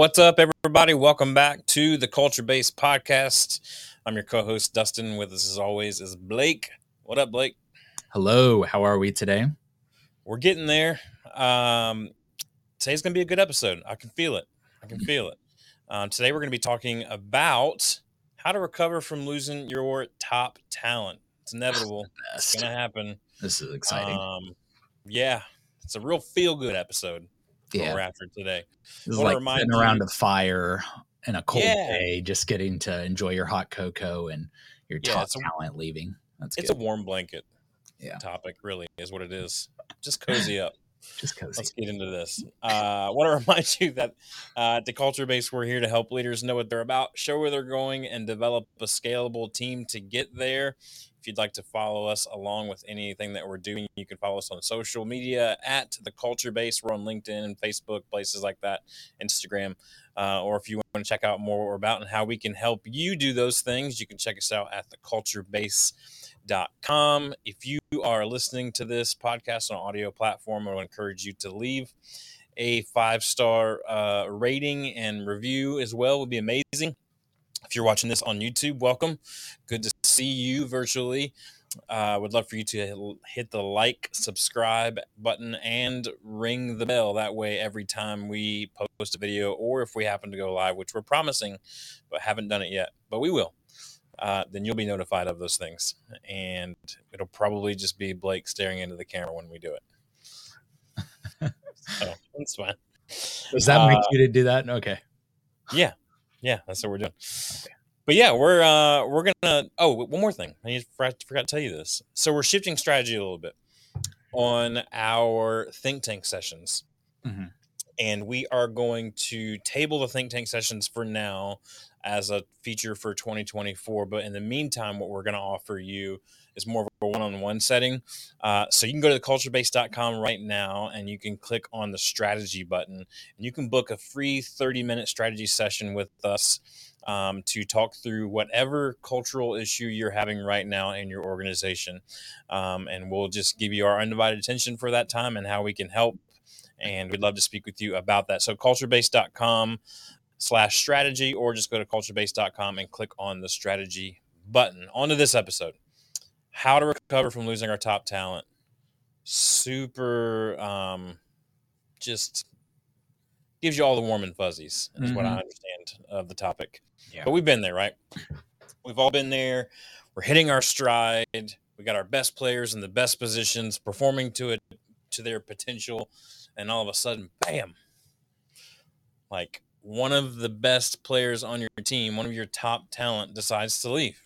What's up, everybody? Welcome back to the Culture Base Podcast. I'm your co host, Dustin. With us, as always, is Blake. What up, Blake? Hello, how are we today? We're getting there. Um, today's going to be a good episode. I can feel it. I can feel it. Um, today, we're going to be talking about how to recover from losing your top talent. It's inevitable, it's going to happen. This is exciting. Um, yeah, it's a real feel good episode. Yeah, we're after today. this is like sitting around a fire in a cold Yeah. day, just getting to enjoy your hot cocoa and your Yeah, top it's a- talent leaving. That's It's a warm blanket Yeah. topic, really, is what it is. Just cozy up. just cozy. Let's get into this. Uh, I want to remind you that uh, at the Culture Base, we're here to help leaders know what they're about, show where they're going, and develop a scalable team to get there. If you'd like to follow us along with anything that we're doing, you can follow us on social media at the Culture Base. We're on LinkedIn and Facebook, places like that, Instagram. Uh, or if you want to check out more about and how we can help you do those things, you can check us out at theculturebase.com. If you are listening to this podcast on audio platform, I would encourage you to leave a five star uh, rating and review as well, would be amazing. If you're watching this on YouTube, welcome. Good to see you virtually. I uh, would love for you to hit the like, subscribe button, and ring the bell. That way, every time we post a video, or if we happen to go live, which we're promising, but haven't done it yet, but we will, uh, then you'll be notified of those things. And it'll probably just be Blake staring into the camera when we do it. so that's fine. Does that make Uh, you to do that? Okay. Yeah, yeah, that's what we're doing. But yeah, we're uh we're gonna. Oh, one more thing. I forgot, forgot to tell you this. So we're shifting strategy a little bit on our think tank sessions, Mhm. and we are going to table the think tank sessions for now as a feature for 2024. But in the meantime, what we're going to offer you more of a one-on-one setting. Uh, so you can go to theculturebase.com right now and you can click on the strategy button and you can book a free 30-minute strategy session with us um, to talk through whatever cultural issue you're having right now in your organization. Um, and we'll just give you our undivided attention for that time and how we can help. And we'd love to speak with you about that. So culturebase.com slash strategy, or just go to culturebase.com and click on the strategy button. On to this episode. How to recover from losing our top talent. Super um just gives you all the warm and fuzzies is what I Mhm. understand of the topic. Yeah. But we've been there, right? We've all been there. We're hitting our stride. We got our best players in the best positions, performing to it to their potential, and all of a sudden, bam! Like one of the best players on your team, one of your top talent, decides to leave,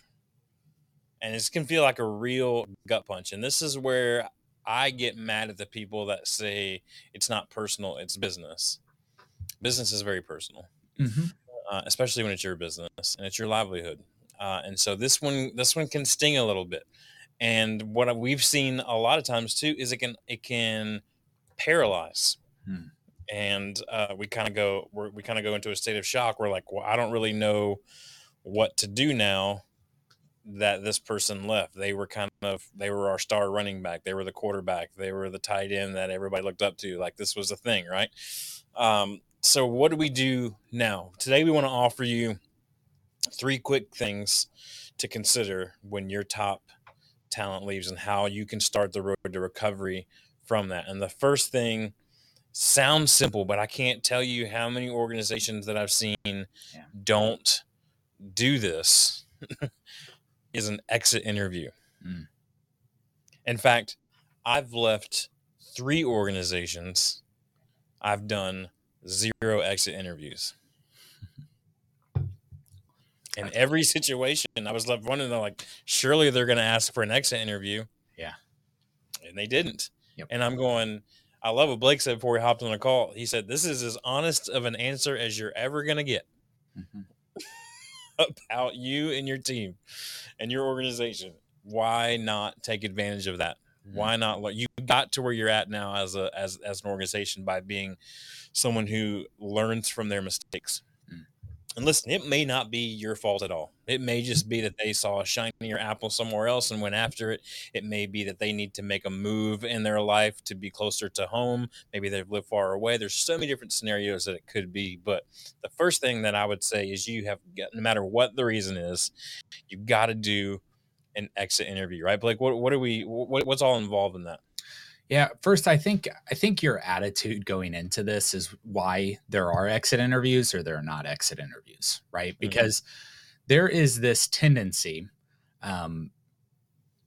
and this can feel like a real gut punch. And this is where I get mad at the people that say it's not personal; it's business. Business is very personal Mhm. uh, especially when it's your business and it's your livelihood. Uh, and so this one, this one can sting a little bit. And what we've seen a lot of times too is it can it can paralyze. Hmm. And uh, we kind of go we're, we kind of go into a state of shock. We're like, well, I don't really know what to do now that this person left. They were kind of they were our star running back. They were the quarterback. They were the tight end that everybody looked up to. Like this was a thing, right? Um, so what do we do now? Today we want to offer you three quick things to consider when your top talent leaves and how you can start the road to recovery from that. And the first thing sounds simple, but I can't tell you how many organizations that I've seen don't do this is an exit interview. Mm. In fact, I've left three organizations. I've done zero exit interviews. In every situation, I was left wondering, like, surely they're going to ask for an exit interview. Yeah. And they didn't. Yep. And I'm going, I love what Blake said before he hopped on the call. He said, This is as honest of an answer as you're ever going to get Mhm. about you and your team and your organization. Why not take advantage of that? Mhm. Why not? let- You got to where you're at now as a as as an organization by being someone who learns from their mistakes. And listen, it may not be your fault at all. It may mm-hmm. just be that they saw a shinier apple somewhere else and went after it. It may be that they need to make a move in their life to be closer to home. Maybe they've lived far away. There's so many different scenarios that it could be. But the first thing that I would say is you have, no matter what the reason is, you've got to do an exit interview, right? Blake, what, what are we, what, what's all involved in that? Yeah, first I think I think your attitude going into this is why there are exit interviews or there are not exit interviews, right? Mhm. Because there is this tendency. Um,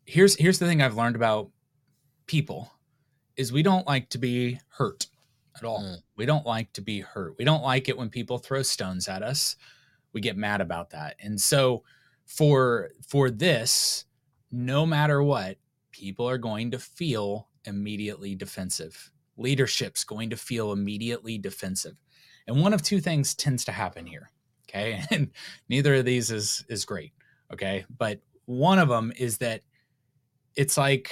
here's here's the thing I've learned about people is we don't like to be hurt at all. Mm. We don't like to be hurt. We don't like it when people throw stones at us. We get mad about that. And so for for this, no matter what, people are going to feel immediately defensive. Leadership's going to feel immediately defensive. And one of two things tends to happen here. Okay. And neither of these is is great. Okay. But one of them is that it's like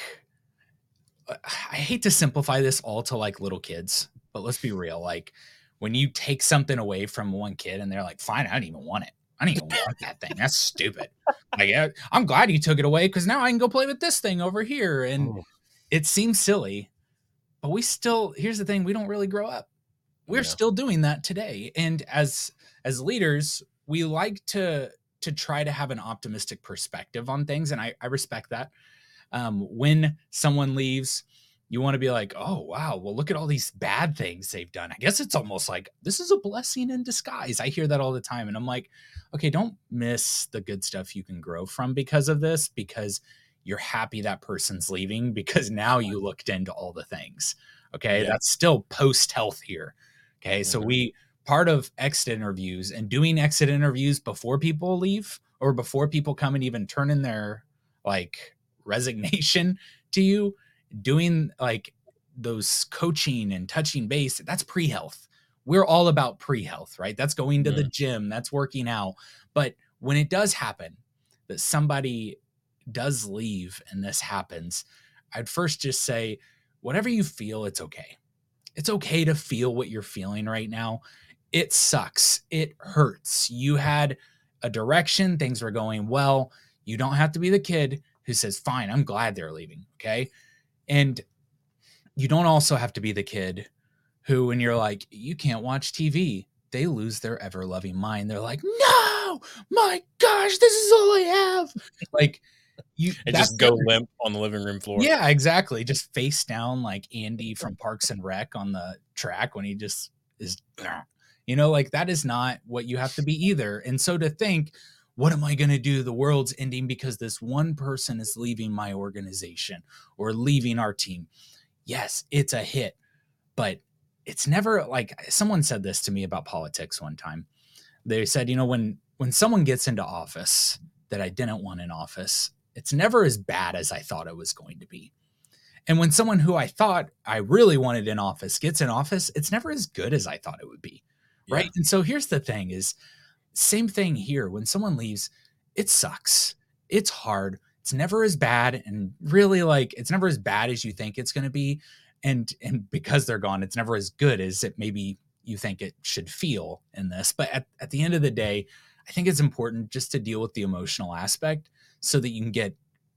uh, I hate to simplify this all to like little kids, but let's be real. Like when you take something away from one kid and they're like, fine, I don't even want it. I don't even want that thing. That's stupid. Like, I'm glad you took it away because now I can go play with this thing over here. And Oh. It seems silly, but we still, here's the thing we don't really grow up. We're Yeah. still doing that today. And as, as leaders, we like to, to try to have an optimistic perspective on things. And I, I respect that. Um, when someone leaves, you want to be like, oh, wow, well, look at all these bad things they've done. I guess it's almost like this is a blessing in disguise. I hear that all the time. And I'm like, okay, don't miss the good stuff you can grow from because of this, because you're happy that person's leaving, because now you looked into all the things. Okay. Yeah. That's still post health here. Okay. So Mhm. we, part of exit interviews and doing exit interviews before people leave or before people come and even turn in their like resignation to you doing like those coaching and touching base that's pre-health we're all about pre-health right that's going to the gym that's working out but when it does happen that somebody does leave and this happens i'd first just say whatever you feel it's okay. It's okay to feel what you're feeling right now. It sucks. It hurts. You had a direction. Things were going well. You don't have to be the kid who says fine i'm glad they're leaving okay? And you don't also have to be the kid who, when you're like, you can't watch TV, they lose their ever loving mind. They're like, no, my gosh, this is all I have. Like, you And just go the- limp on the living room floor. Yeah, exactly. Just face down like Andy from Parks and Rec on the track when he just is, you know, like that is not what you have to be either. And so to think, what am I going to do? The world's ending because this one person is leaving my organization or leaving our team. Yes, it's a hit, but it's never like someone said this to me about politics one time. They said, you know, when when someone gets into office that I didn't want in office, it's never as bad as I thought it was going to be. And when someone who I thought I really wanted in office gets in office, it's never as good as I thought it would be. Yeah. Right. And so here's the thing is same thing here. When someone leaves, it sucks. It's hard. It's never as bad. And really like it's never as bad as you think it's gonna be. And and because they're gone, it's never as good as it maybe you think it should feel in this. But at, at the end of the day, I think it's important just to deal with the emotional aspect so that you can get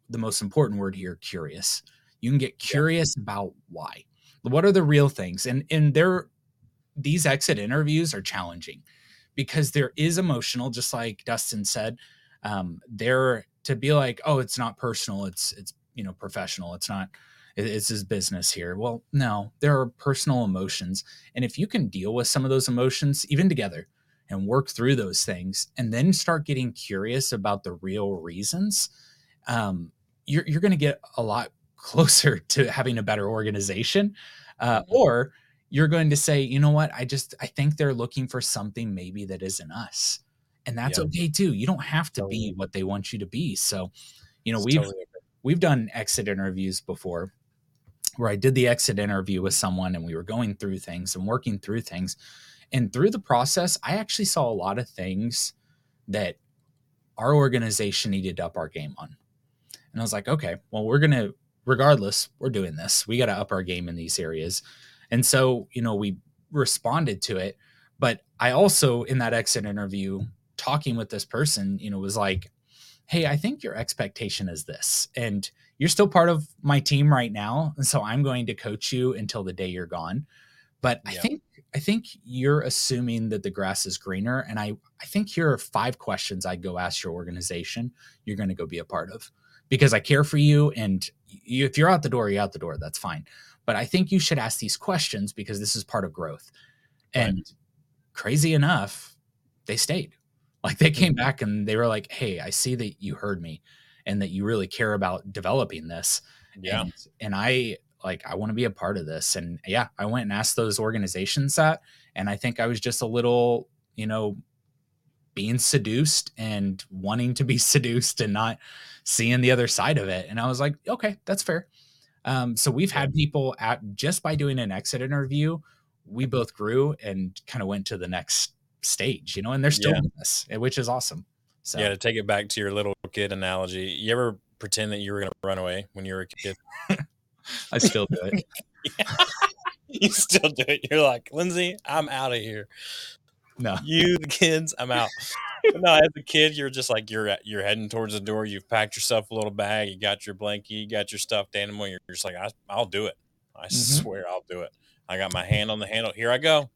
the most important word here curious. You can get curious about why. What are the real things? And and there these exit interviews are challenging because there is emotional just like dustin said um there to be like oh it's not personal it's it's you know professional it's not it's his business here. Well no there are personal emotions. And if you can deal with some of those emotions even together and work through those things and then start getting curious about the real reasons um, you're, you're going to get a lot closer to having a better organization uh, Mhm. or you're going to say you know what i just i think they're looking for something maybe that isn't us and that's Yeah. okay too you don't have to be what they want you to be so you know It's we've totally we've done exit interviews before where I did the exit interview with someone and we were going through things and working through things. And through the process, I actually saw a lot of things that our organization needed to up our game on. And I was like, okay, well, we're going to, regardless, we're doing this. We got to up our game in these areas. And so, you know, we responded to it. But I also, in that exit interview, talking with this person, you know, was like, hey, I think your expectation is this. And you're still part of my team right now. And so I'm going to coach you until the day you're gone. But I think I think you're assuming that the grass is greener. And I, I think here are five questions I'd go ask your organization you're going to go be a part of because I care for you. And you, if you're out the door, you're out the door. That's fine. But I think you should ask these questions because this is part of growth. And right. crazy enough, they stayed. Like they came mm-hmm. back and they were like, "Hey, I see that you heard me, and that you really care about developing this." Yeah. And, and I like I want to be a part of this. And yeah, I went and asked those organizations that, and I think I was just a little, you know, being seduced and wanting to be seduced and not seeing the other side of it. And I was like, okay, that's fair. Um, so we've had people at just by doing an exit interview, we both grew and kind of went to the next stage, you know, and they're still yeah. with us, eh, which is awesome. So yeah, to take it back to your little kid analogy, you ever pretend that you were going to run away when you were a kid? I still do it. you still do it. You're like, Lindsay, I'm out of here. No, you the kids, I'm out. no, as a kid, you're just like you're you're heading towards the door. You've packed yourself a little bag. You got your blankie. You got your stuffed animal. You're just like, I, will do it. I mm-hmm. swear, I'll do it. I got my hand on the handle. Here I go.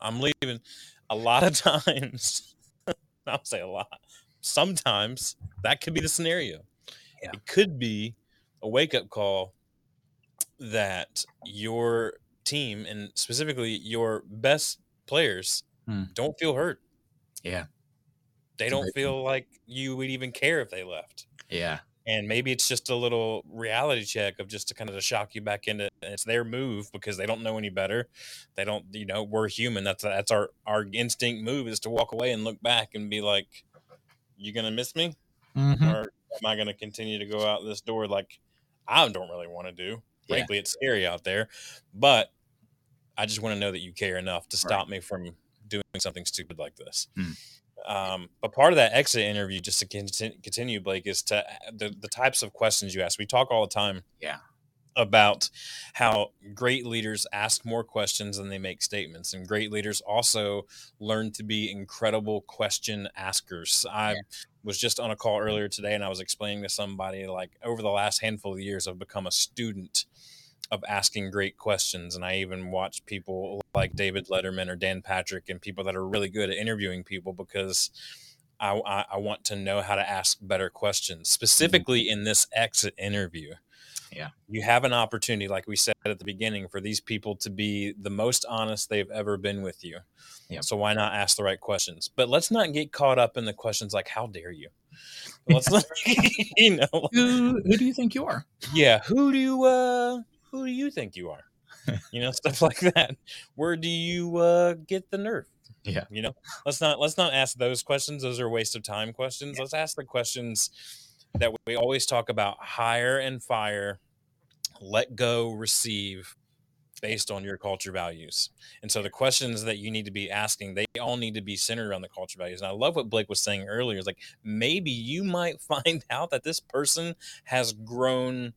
I'm leaving a lot of times, I'll say a lot, sometimes that could be the scenario. Yeah. It could be a wake up call that your team and specifically your best players hmm. don't feel hurt. Yeah. They don't feel like you would even care if they left. Yeah and maybe it's just a little reality check of just to kind of to shock you back into it's their move because they don't know any better they don't you know we're human that's that's our our instinct move is to walk away and look back and be like you gonna miss me mm-hmm. or am i gonna continue to go out this door like i don't really want to do frankly yeah. it's scary out there but i just want to know that you care enough to stop right. me from doing something stupid like this mm. Um, but part of that exit interview, just to continue, Blake, is to uh, the, the types of questions you ask. We talk all the time. Yeah. About how great leaders ask more questions than they make statements, and great leaders also learn to be incredible question askers. I yeah. Was just on a call earlier today, and I was explaining to somebody like over the last handful of years, I've become a student of asking great questions. And I even watch people like David Letterman or Dan Patrick and people that are really good at interviewing people because I, I, I want to know how to ask better questions, mm-hmm. specifically in this exit interview. Yeah. You have an opportunity, like we said at the beginning, for these people to be the most honest they've ever been with you. Yep. So why not ask the right questions? But let's not get caught up in the questions like, how dare you? Let's not, you know, who, who do you think you are? Yeah. Who do you, uh, who do you think you are? you know, stuff like that. Where do you uh, get the nerve? Yeah. You know, let's not let's not ask those questions. Those are waste of time questions. Yeah. Let's ask the questions that we always talk about: hire and fire, let go, receive, based on your culture values. And so the questions that you need to be asking, they all need to be centered around the culture values. And I love what Blake was saying earlier. Is like maybe you might find out that this person has grown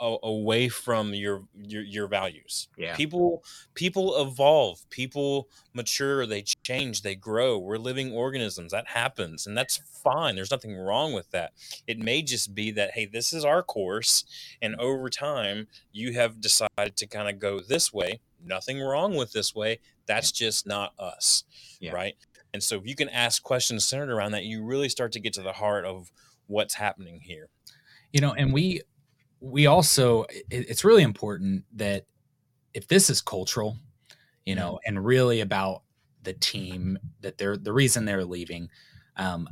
away from your, your your values. Yeah. People people evolve, people mature, they change, they grow. We're living organisms. That happens and that's fine. There's nothing wrong with that. It may just be that hey, this is our course and over time you have decided to kind of go this way. Nothing wrong with this way. That's just not us. Yeah. Right? And so if you can ask questions centered around that, you really start to get to the heart of what's happening here. You know, and we we also it's really important that if this is cultural you know mm-hmm. and really about the team that they're the reason they're leaving um,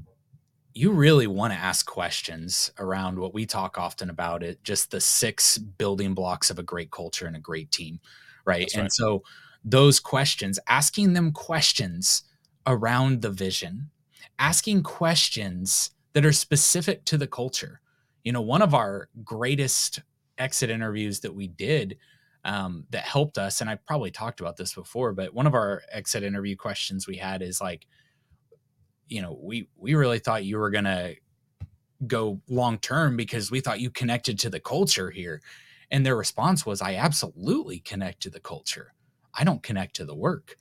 you really want to ask questions around what we talk often about it just the six building blocks of a great culture and a great team right That's and right. so those questions asking them questions around the vision asking questions that are specific to the culture you know, one of our greatest exit interviews that we did um, that helped us, and I probably talked about this before, but one of our exit interview questions we had is like, you know, we we really thought you were gonna go long term because we thought you connected to the culture here. And their response was, I absolutely connect to the culture. I don't connect to the work.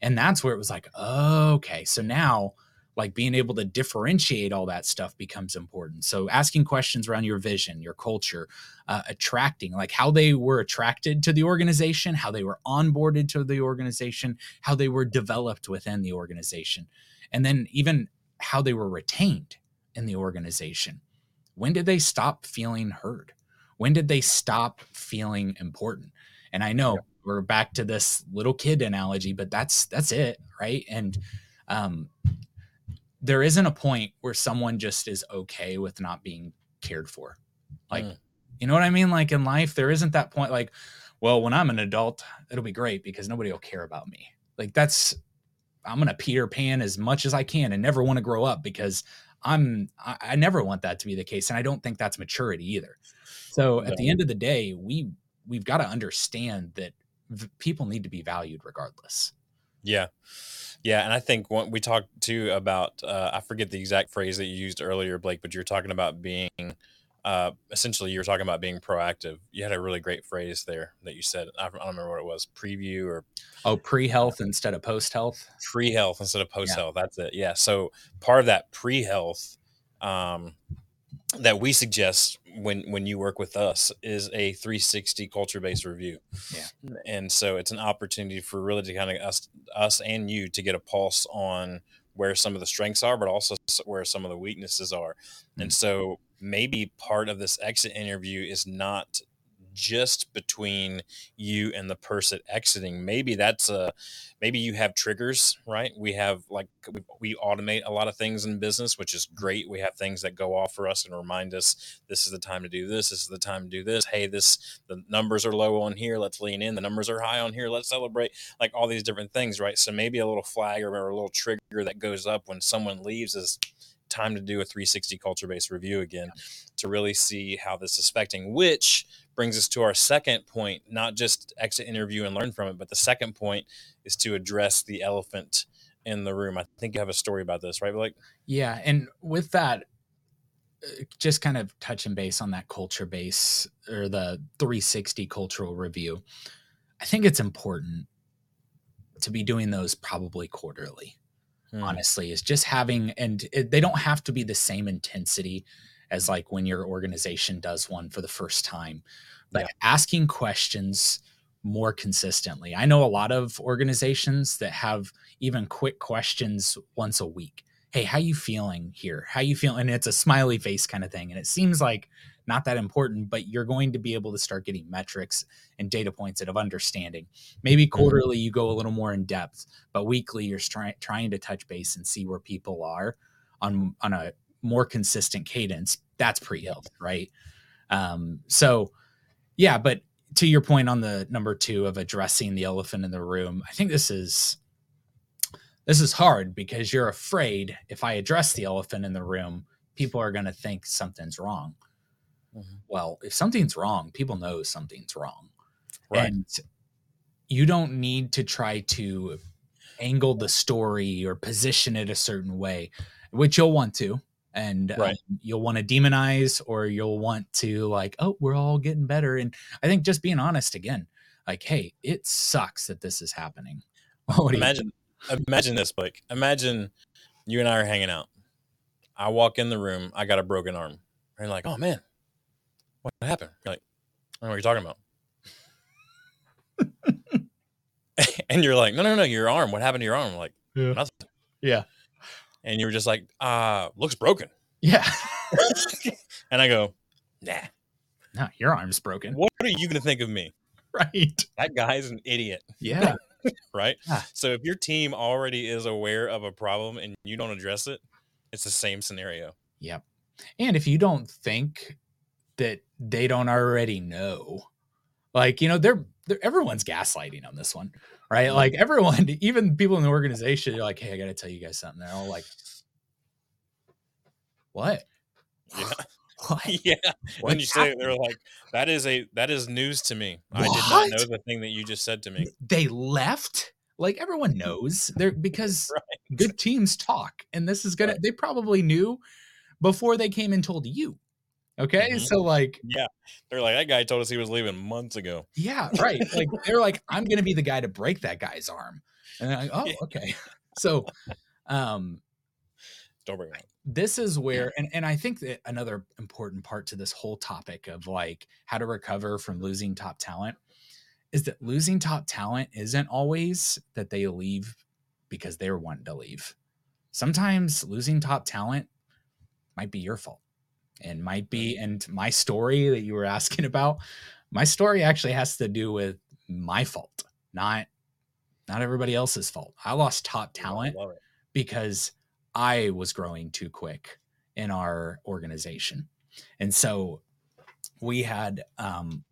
And that's where it was like, okay, so now like being able to differentiate all that stuff becomes important. So asking questions around your vision, your culture, uh, attracting, like how they were attracted to the organization, how they were onboarded to the organization, how they were developed within the organization, and then even how they were retained in the organization. When did they stop feeling heard? When did they stop feeling important? And I know we're back to this little kid analogy, but that's that's it, right? And um, there isn't a point where someone just is okay with not being cared for. Like, mm. you know what I mean? Like in life, there isn't that point like, well, when I'm an adult, it'll be great because nobody will care about me. Like that's I'm gonna Peter Pan as much as I can and never want to grow up because I'm I, I, never want that to be the case. And I don't think that's maturity either. So at the end of the day, we we've got to understand that v- people need to be valued regardless. Yeah. Yeah, and I think when we talked too about uh, I forget the exact phrase that you used earlier, Blake, but you're talking about being uh, essentially you were talking about being proactive. You had a really great phrase there that you said. I don't remember what it was, preview or oh, pre-health instead of post-health. Pre-health instead of post-health. Yeah. That's it. Yeah. So part of that pre-health um, that we suggest when when you work with us is a 360 culture based review. Yeah. And so it's an opportunity for really to kind of us us and you to get a pulse on where some of the strengths are, but also where some of the weaknesses are. Mm-hmm. And mm. so maybe part of this exit interview is not just between you and the person exiting. Maybe that's a maybe you have triggers right? We have like we, we, automate a lot of things in business which is great. We have things that go off for us and remind us this is the time to do this. This is the time to do this. Hey this the numbers are low on here. Let's lean in. The numbers are high on here. Let's celebrate. Like all these different things right? So maybe a little flag or a little trigger that goes up when someone leaves is time to do a 360 culture based review again to really see how this is affecting, which brings us to our second point, not just exit interview and learn from it, but the second point is to address the elephant in the room. I think you have a story about this, right, Blake? Yeah. And with that, uh, just kind of touching base on that culture base or the 360 cultural review, I think it's important to be doing those probably quarterly mm. honestly is just having and it, they don't have to be the same intensity as like when your organization does one for the first time but yeah. asking questions more consistently i know a lot of organizations that have even quick questions once a week hey how you feeling here how you feeling and it's a smiley face kind of thing and it seems like not that important, but you're going to be able to start getting metrics and data points out of understanding. Maybe mm-hmm. quarterly you go a little more in depth, but weekly you're trying trying to touch base and see where people are on on a more consistent cadence. That's pre-health, right? Um, so yeah, but to your point on the number two of addressing the elephant in the room, I think this is this is hard because you're afraid if I address the elephant in the room, people are going to think something's wrong. Mm-hmm. Well, if something's wrong, people know something's wrong. Right. And you don't need to try to angle the story or position it a certain way, which you'll want to. And right. um, you'll want to demonize or you'll want to, like, oh, we're all getting better. And I think just being honest again, like, hey, it sucks that this is happening. imagine, imagine this, Blake. Imagine you and I are hanging out. I walk in the room, I got a broken arm. And like, oh man, what happened? You're like, I don't know what you're talking about. and you're like, no, no, no, your arm. What happened to your arm? I'm like, yeah. nothing. Yeah. And you were just like, uh, looks broken. Yeah. and I go, nah. No, your arm's broken. What are you going to think of me? Right. That guy's an idiot. Yeah. right. Yeah. So if your team already is aware of a problem and you don't address it, it's the same scenario. Yep. And if you don't think that they don't already know. Like, you know, they're, they're everyone's gaslighting on this one, right? Mm-hmm. Like everyone, even people in the organization, they're like, "Hey, I got to tell you guys something." They're all like, "What?" Yeah. What? Yeah. when you say it, they're like, that is a that is news to me. What? I did not know the thing that you just said to me. They left? Like everyone knows. They're because right. good teams talk. And this is gonna right. they probably knew before they came and told you Okay. Mhm. So, like, Yeah, they're like that guy told us he was leaving months ago. yeah, right. Like, they're like, I'm going to be the guy to break that guy's arm. And they're like, oh, okay. So, um, Don't bring it up. this is where and, and i think that another important part to this whole topic of like how to recover from losing top talent is that losing top talent isn't always that they leave because they're wanting to leave sometimes losing top talent might be your fault and might be and my story that you were asking about my story actually has to do with my fault not not everybody else's fault i lost top talent it. because I was growing too quick in our organization. And so we had, um,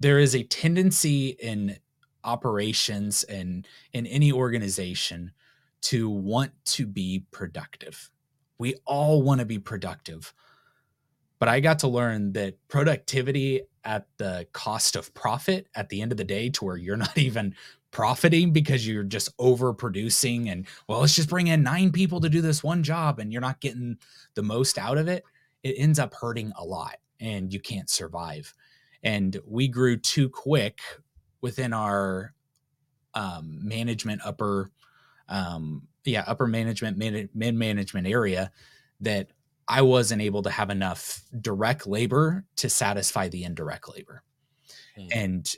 there is a tendency in operations and in any organization to want to be productive. We all want to be productive. But I got to learn that productivity at the cost of profit at the end of the day, to where you're not even profiting because you're just overproducing and well let's just bring in nine people to do this one job and you're not getting the most out of it it ends up hurting a lot and you can't survive and we grew too quick within our um, management upper um, yeah upper management mid management area that i wasn't able to have enough direct labor to satisfy the indirect labor Hmm. and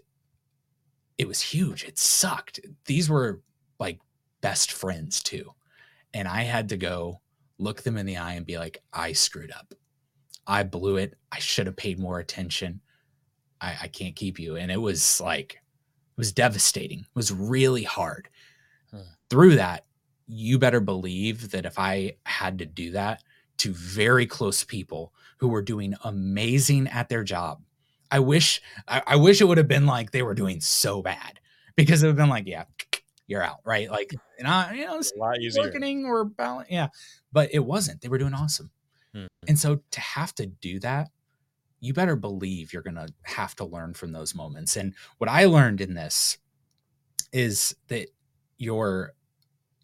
it was huge. It sucked. These were like best friends too. And I had to go look them in the eye and be like, I screwed up. I blew it. I should have paid more attention. I, I can't keep you. And it was like, it was devastating. It was really hard. Hmm. Through that, you better believe that if I had to do that to very close people who were doing amazing at their job, I wish I, I wish it would have been like they were doing so bad because it would have been like, yeah, you're out, right? Like, and I, you know, it's A lot easier. marketing or balance, yeah, but it wasn't. They were doing awesome, Hmm. and so to have to do that, you better believe you're gonna have to learn from those moments. And what I learned in this is that your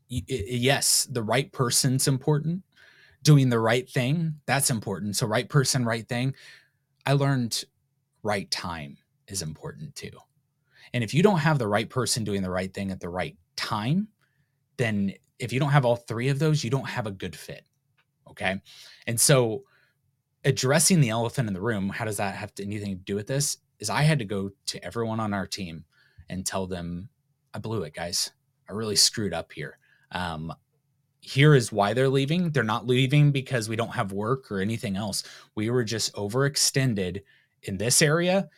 yes, the right person's important. Doing the right thing, that's important. So right person, right thing. I learned right time is important too. And if you don't have the right person doing the right thing at the right time, then if you don't have all three of those, you don't have a good fit. Okay. And so addressing the elephant in the room, how does that have to, anything to do with this? Is I had to go to everyone on our team and tell them, I blew it, guys. I really screwed up here. Um, here is why they're leaving. They're not leaving because we don't have work or anything else. We were just overextended in this area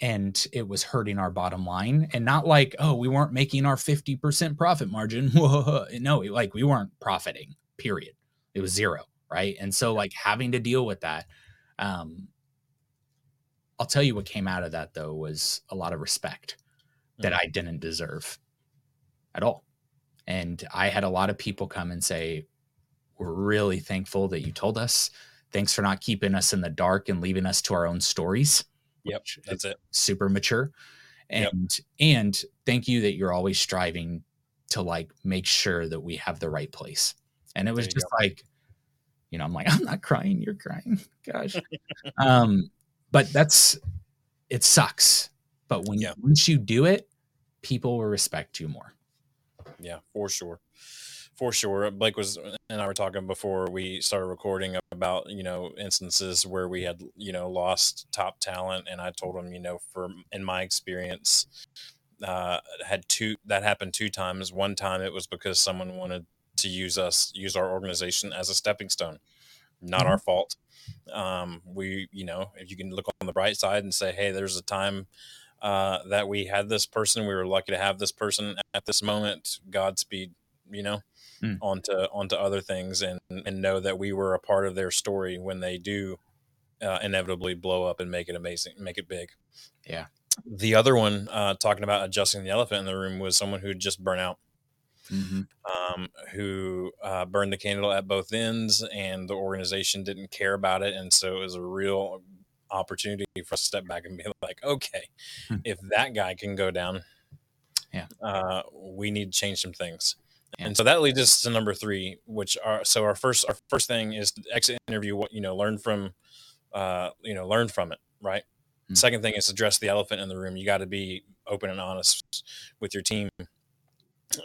and it was hurting our bottom line. And not like oh we weren't making our 50% profit margin. No like we weren't profiting period. It was zero right? And so like having to deal with that um i'll tell you what came out of that though was a lot of respect that i didn't deserve at all and i had a lot of people come and say we're really thankful that you told us. Thanks for not keeping us in the dark and leaving us to our own stories. Yep, that's it. super mature. Yep. and and thank you that you're always striving to like make sure that we have the right place. And it was just like you know i'm like i'm not crying you're crying. Gosh. Um but that's it sucks. But when Yeah. once you do it people will respect you more Yeah, for sure. For sure. Blake was and I were talking before we started recording about, you know, instances where we had, you know, lost top talent and I told him, you know, for in my experience, uh had two that happened two times. One time it was because someone wanted to use us, use our organization as a stepping stone. Not our fault. Um, we, you know, if you can look on the bright side and say, hey, there's a time uh, that we had this person. We were lucky to have this person at this moment. Godspeed, you know, Mm. onto onto other things, and and know that we were a part of their story when they do uh, inevitably blow up and make it amazing, make it big. Yeah. The other one, uh, talking about adjusting the elephant in the room, was someone who just burnt out Mhm. um, who uh, burned the candle at both ends, and the organization didn't care about it, and so it was a real opportunity for us to step back and be like, okay, Hmm. if that guy can go down, Yeah. uh, we need to change some things. Yeah. And so that leads us to number three, which are so our first our first thing is to exit interview. What you know, learn from uh, you know, learn from it, right? Mm. Second thing is address the elephant in the room. You got to be open and honest with your team.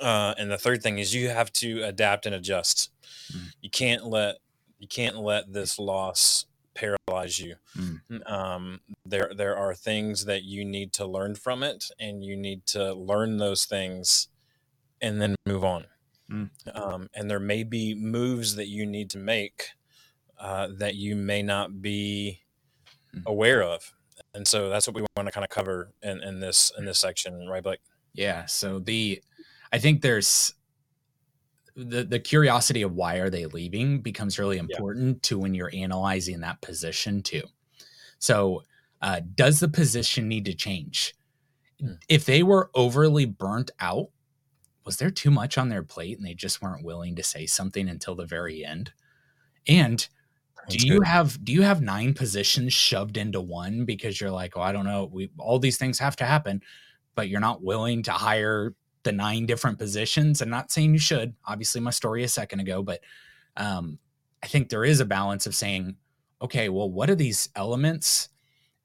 Uh, and the third thing is you have to adapt and adjust. Mm. You can't let you can't let this loss paralyze you. Mm. Um, there there are things that you need to learn from it, and you need to learn those things, and then move on. Mm. Um, and there may be moves that you need to make uh, that you may not be Mm. aware of, and so that's what we want to kind of cover in, in this in this section, right, Blake? Yeah. So the, I think there's the the curiosity of why are they leaving becomes really important to when you're analyzing that position too. So, uh, does the position need to change? Hmm. If they were overly burnt out, was there too much on their plate and they just weren't willing to say something until the very end? And do you good. have do you have nine positions shoved into one because you're like, oh, I don't know, we all these things have to happen, but you're not willing to hire the nine different positions? I'm not saying you should. Obviously, my story a second ago, but um, I think there is a balance of saying, okay, well, what are these elements?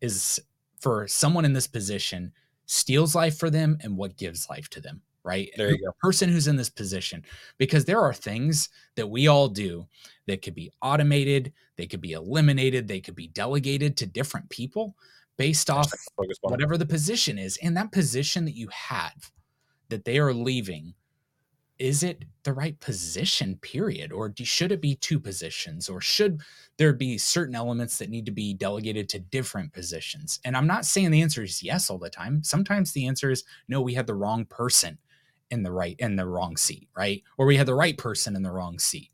Is for someone in this position steals life for them, and what gives life to them, right? There you go. person who's in this position because there are things that we all do that could be automated, they could be eliminated, they could be delegated to different people based off Focus on it. whatever the position is. And that position that you have that they are leaving, is it the right position, period? Or do, should it be two positions? Or should there be certain elements that need to be delegated to different positions? And I'm not saying the answer is yes all the time. Sometimes the answer is no, we had the wrong person in the right in the wrong seat, right? Or we had the right person in the wrong seat.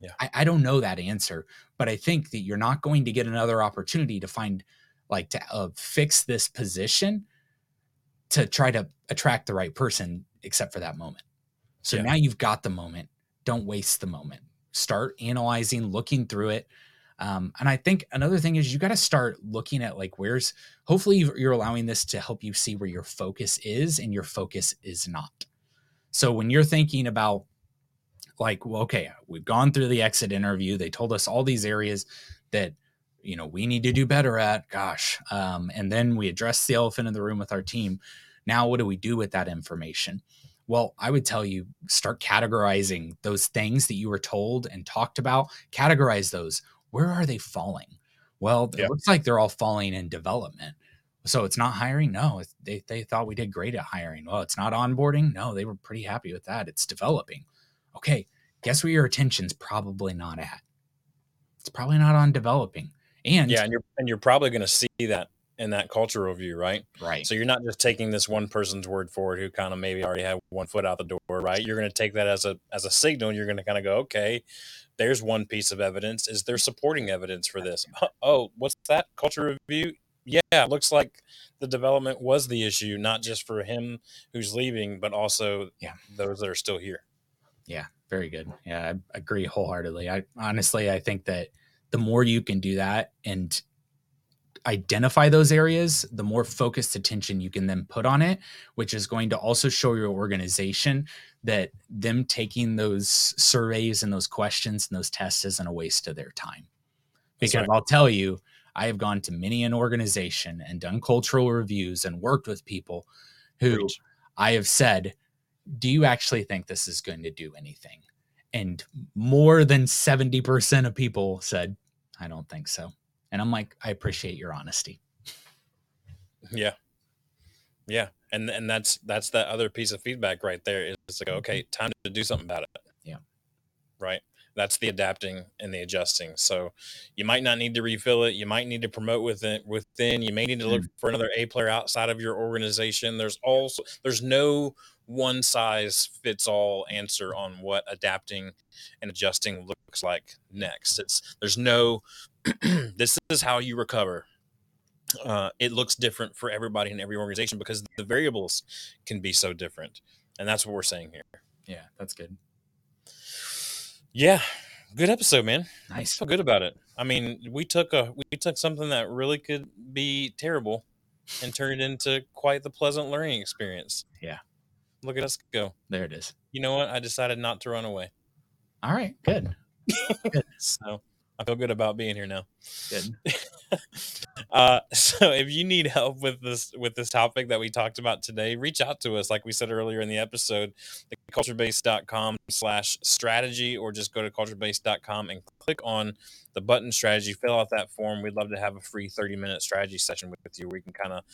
Yeah. I, I don't know that answer, but I think that you're not going to get another opportunity to find like to uh, fix this position to try to attract the right person except for that moment. So Yeah. now you've got the moment. Don't waste the moment. Start analyzing, looking through it. Um, and I think another thing is you got to start looking at like where's hopefully you're you're allowing this to help you see where your focus is and your focus is not. So when you're thinking about like, well, okay, we've gone through the exit interview. They told us all these areas that you know we need to do better at. Gosh, um, and then we address the elephant in the room with our team. Now, what do we do with that information? Well, I would tell you start categorizing those things that you were told and talked about. Categorize those. Where are they falling? Well, Yeah. it looks like they're all falling in development. So it's not hiring. No, they they thought we did great at hiring. Well, it's not onboarding. No, they were pretty happy with that. It's developing. Okay, guess where your attention's probably not at. It's probably not on developing. And Yeah, and you're and you're probably going to see that in that culture review, right? right. So you're not just taking this one person's word for it who kind of maybe already had one foot out the door, right? You're going to take that as a as a signal. And you're going to kind of go, okay, there's one piece of evidence. Is there supporting evidence for this? Oh, what's that culture review? Yeah, it looks like the development was the issue, not just for him who's leaving, but also Yeah. those that are still here. Yeah, very good. Yeah, I agree wholeheartedly. I honestly, I think that the more you can do that and identify those areas, the more focused attention you can then put on it, which is going to also show your organization that them taking those surveys and those questions and those tests isn't a waste of their time. Because right. I'll tell you, I have gone to many an organization and done cultural reviews and worked with people who Preach. I have said, Do you actually think this is going to do anything? And more than 70% of people said, I don't think so. And I'm like, I appreciate your honesty. Yeah. Yeah. And and that's that's that other piece of feedback right there is It's like, okay, mm-hmm. time to do something about it. Yeah. Right. That's the adapting and the adjusting. So you might not need to refill it. You might need to promote within within. You may need to look mm-hmm. for another A player outside of your organization. There's also there's no one size fits all answer on what adapting and adjusting looks like next. It's there's no this is how you recover uh, it looks different for everybody in every organization because the variables can be so different. And that's what we're saying here. Yeah, that's good. Yeah. Good episode, man. I Nice. feel good about it. I mean, we took a we took something that really could be terrible and turned it into quite the pleasant learning experience. Yeah. Look at us go. There it is. You know what? I decided not to run away. All right, good. So I feel good about being here now. Good. uh, so if you need help with this with this topic that we talked about today, reach out to us. Like we said earlier in the episode, the culturebase.com slash strategy, or just go to culturebase.com and click on the button strategy, fill out that form. We'd love to have a free 30 minute strategy session with you. Where we can kind of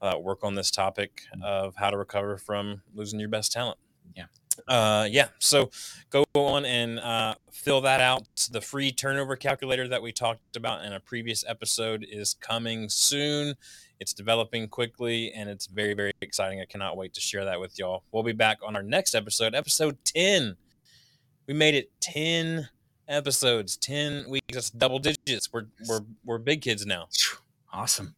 uh, work on this topic of how to recover from losing your best talent. Yeah uh yeah so go on and uh fill that out the free turnover calculator that we talked about in a previous episode is coming soon it's developing quickly and it's very very exciting i cannot wait to share that with y'all we'll be back on our next episode episode 10 we made it 10 episodes 10 weeks that's double digits we're we're we're big kids now awesome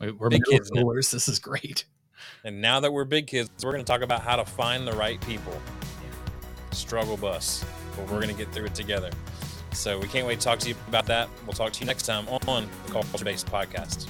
we're big kids schoolers. this is great and now that we're big kids, we're going to talk about how to find the right people. Struggle bus, but we're going to get through it together. So we can't wait to talk to you about that. We'll talk to you next time on the Culture Base Podcast.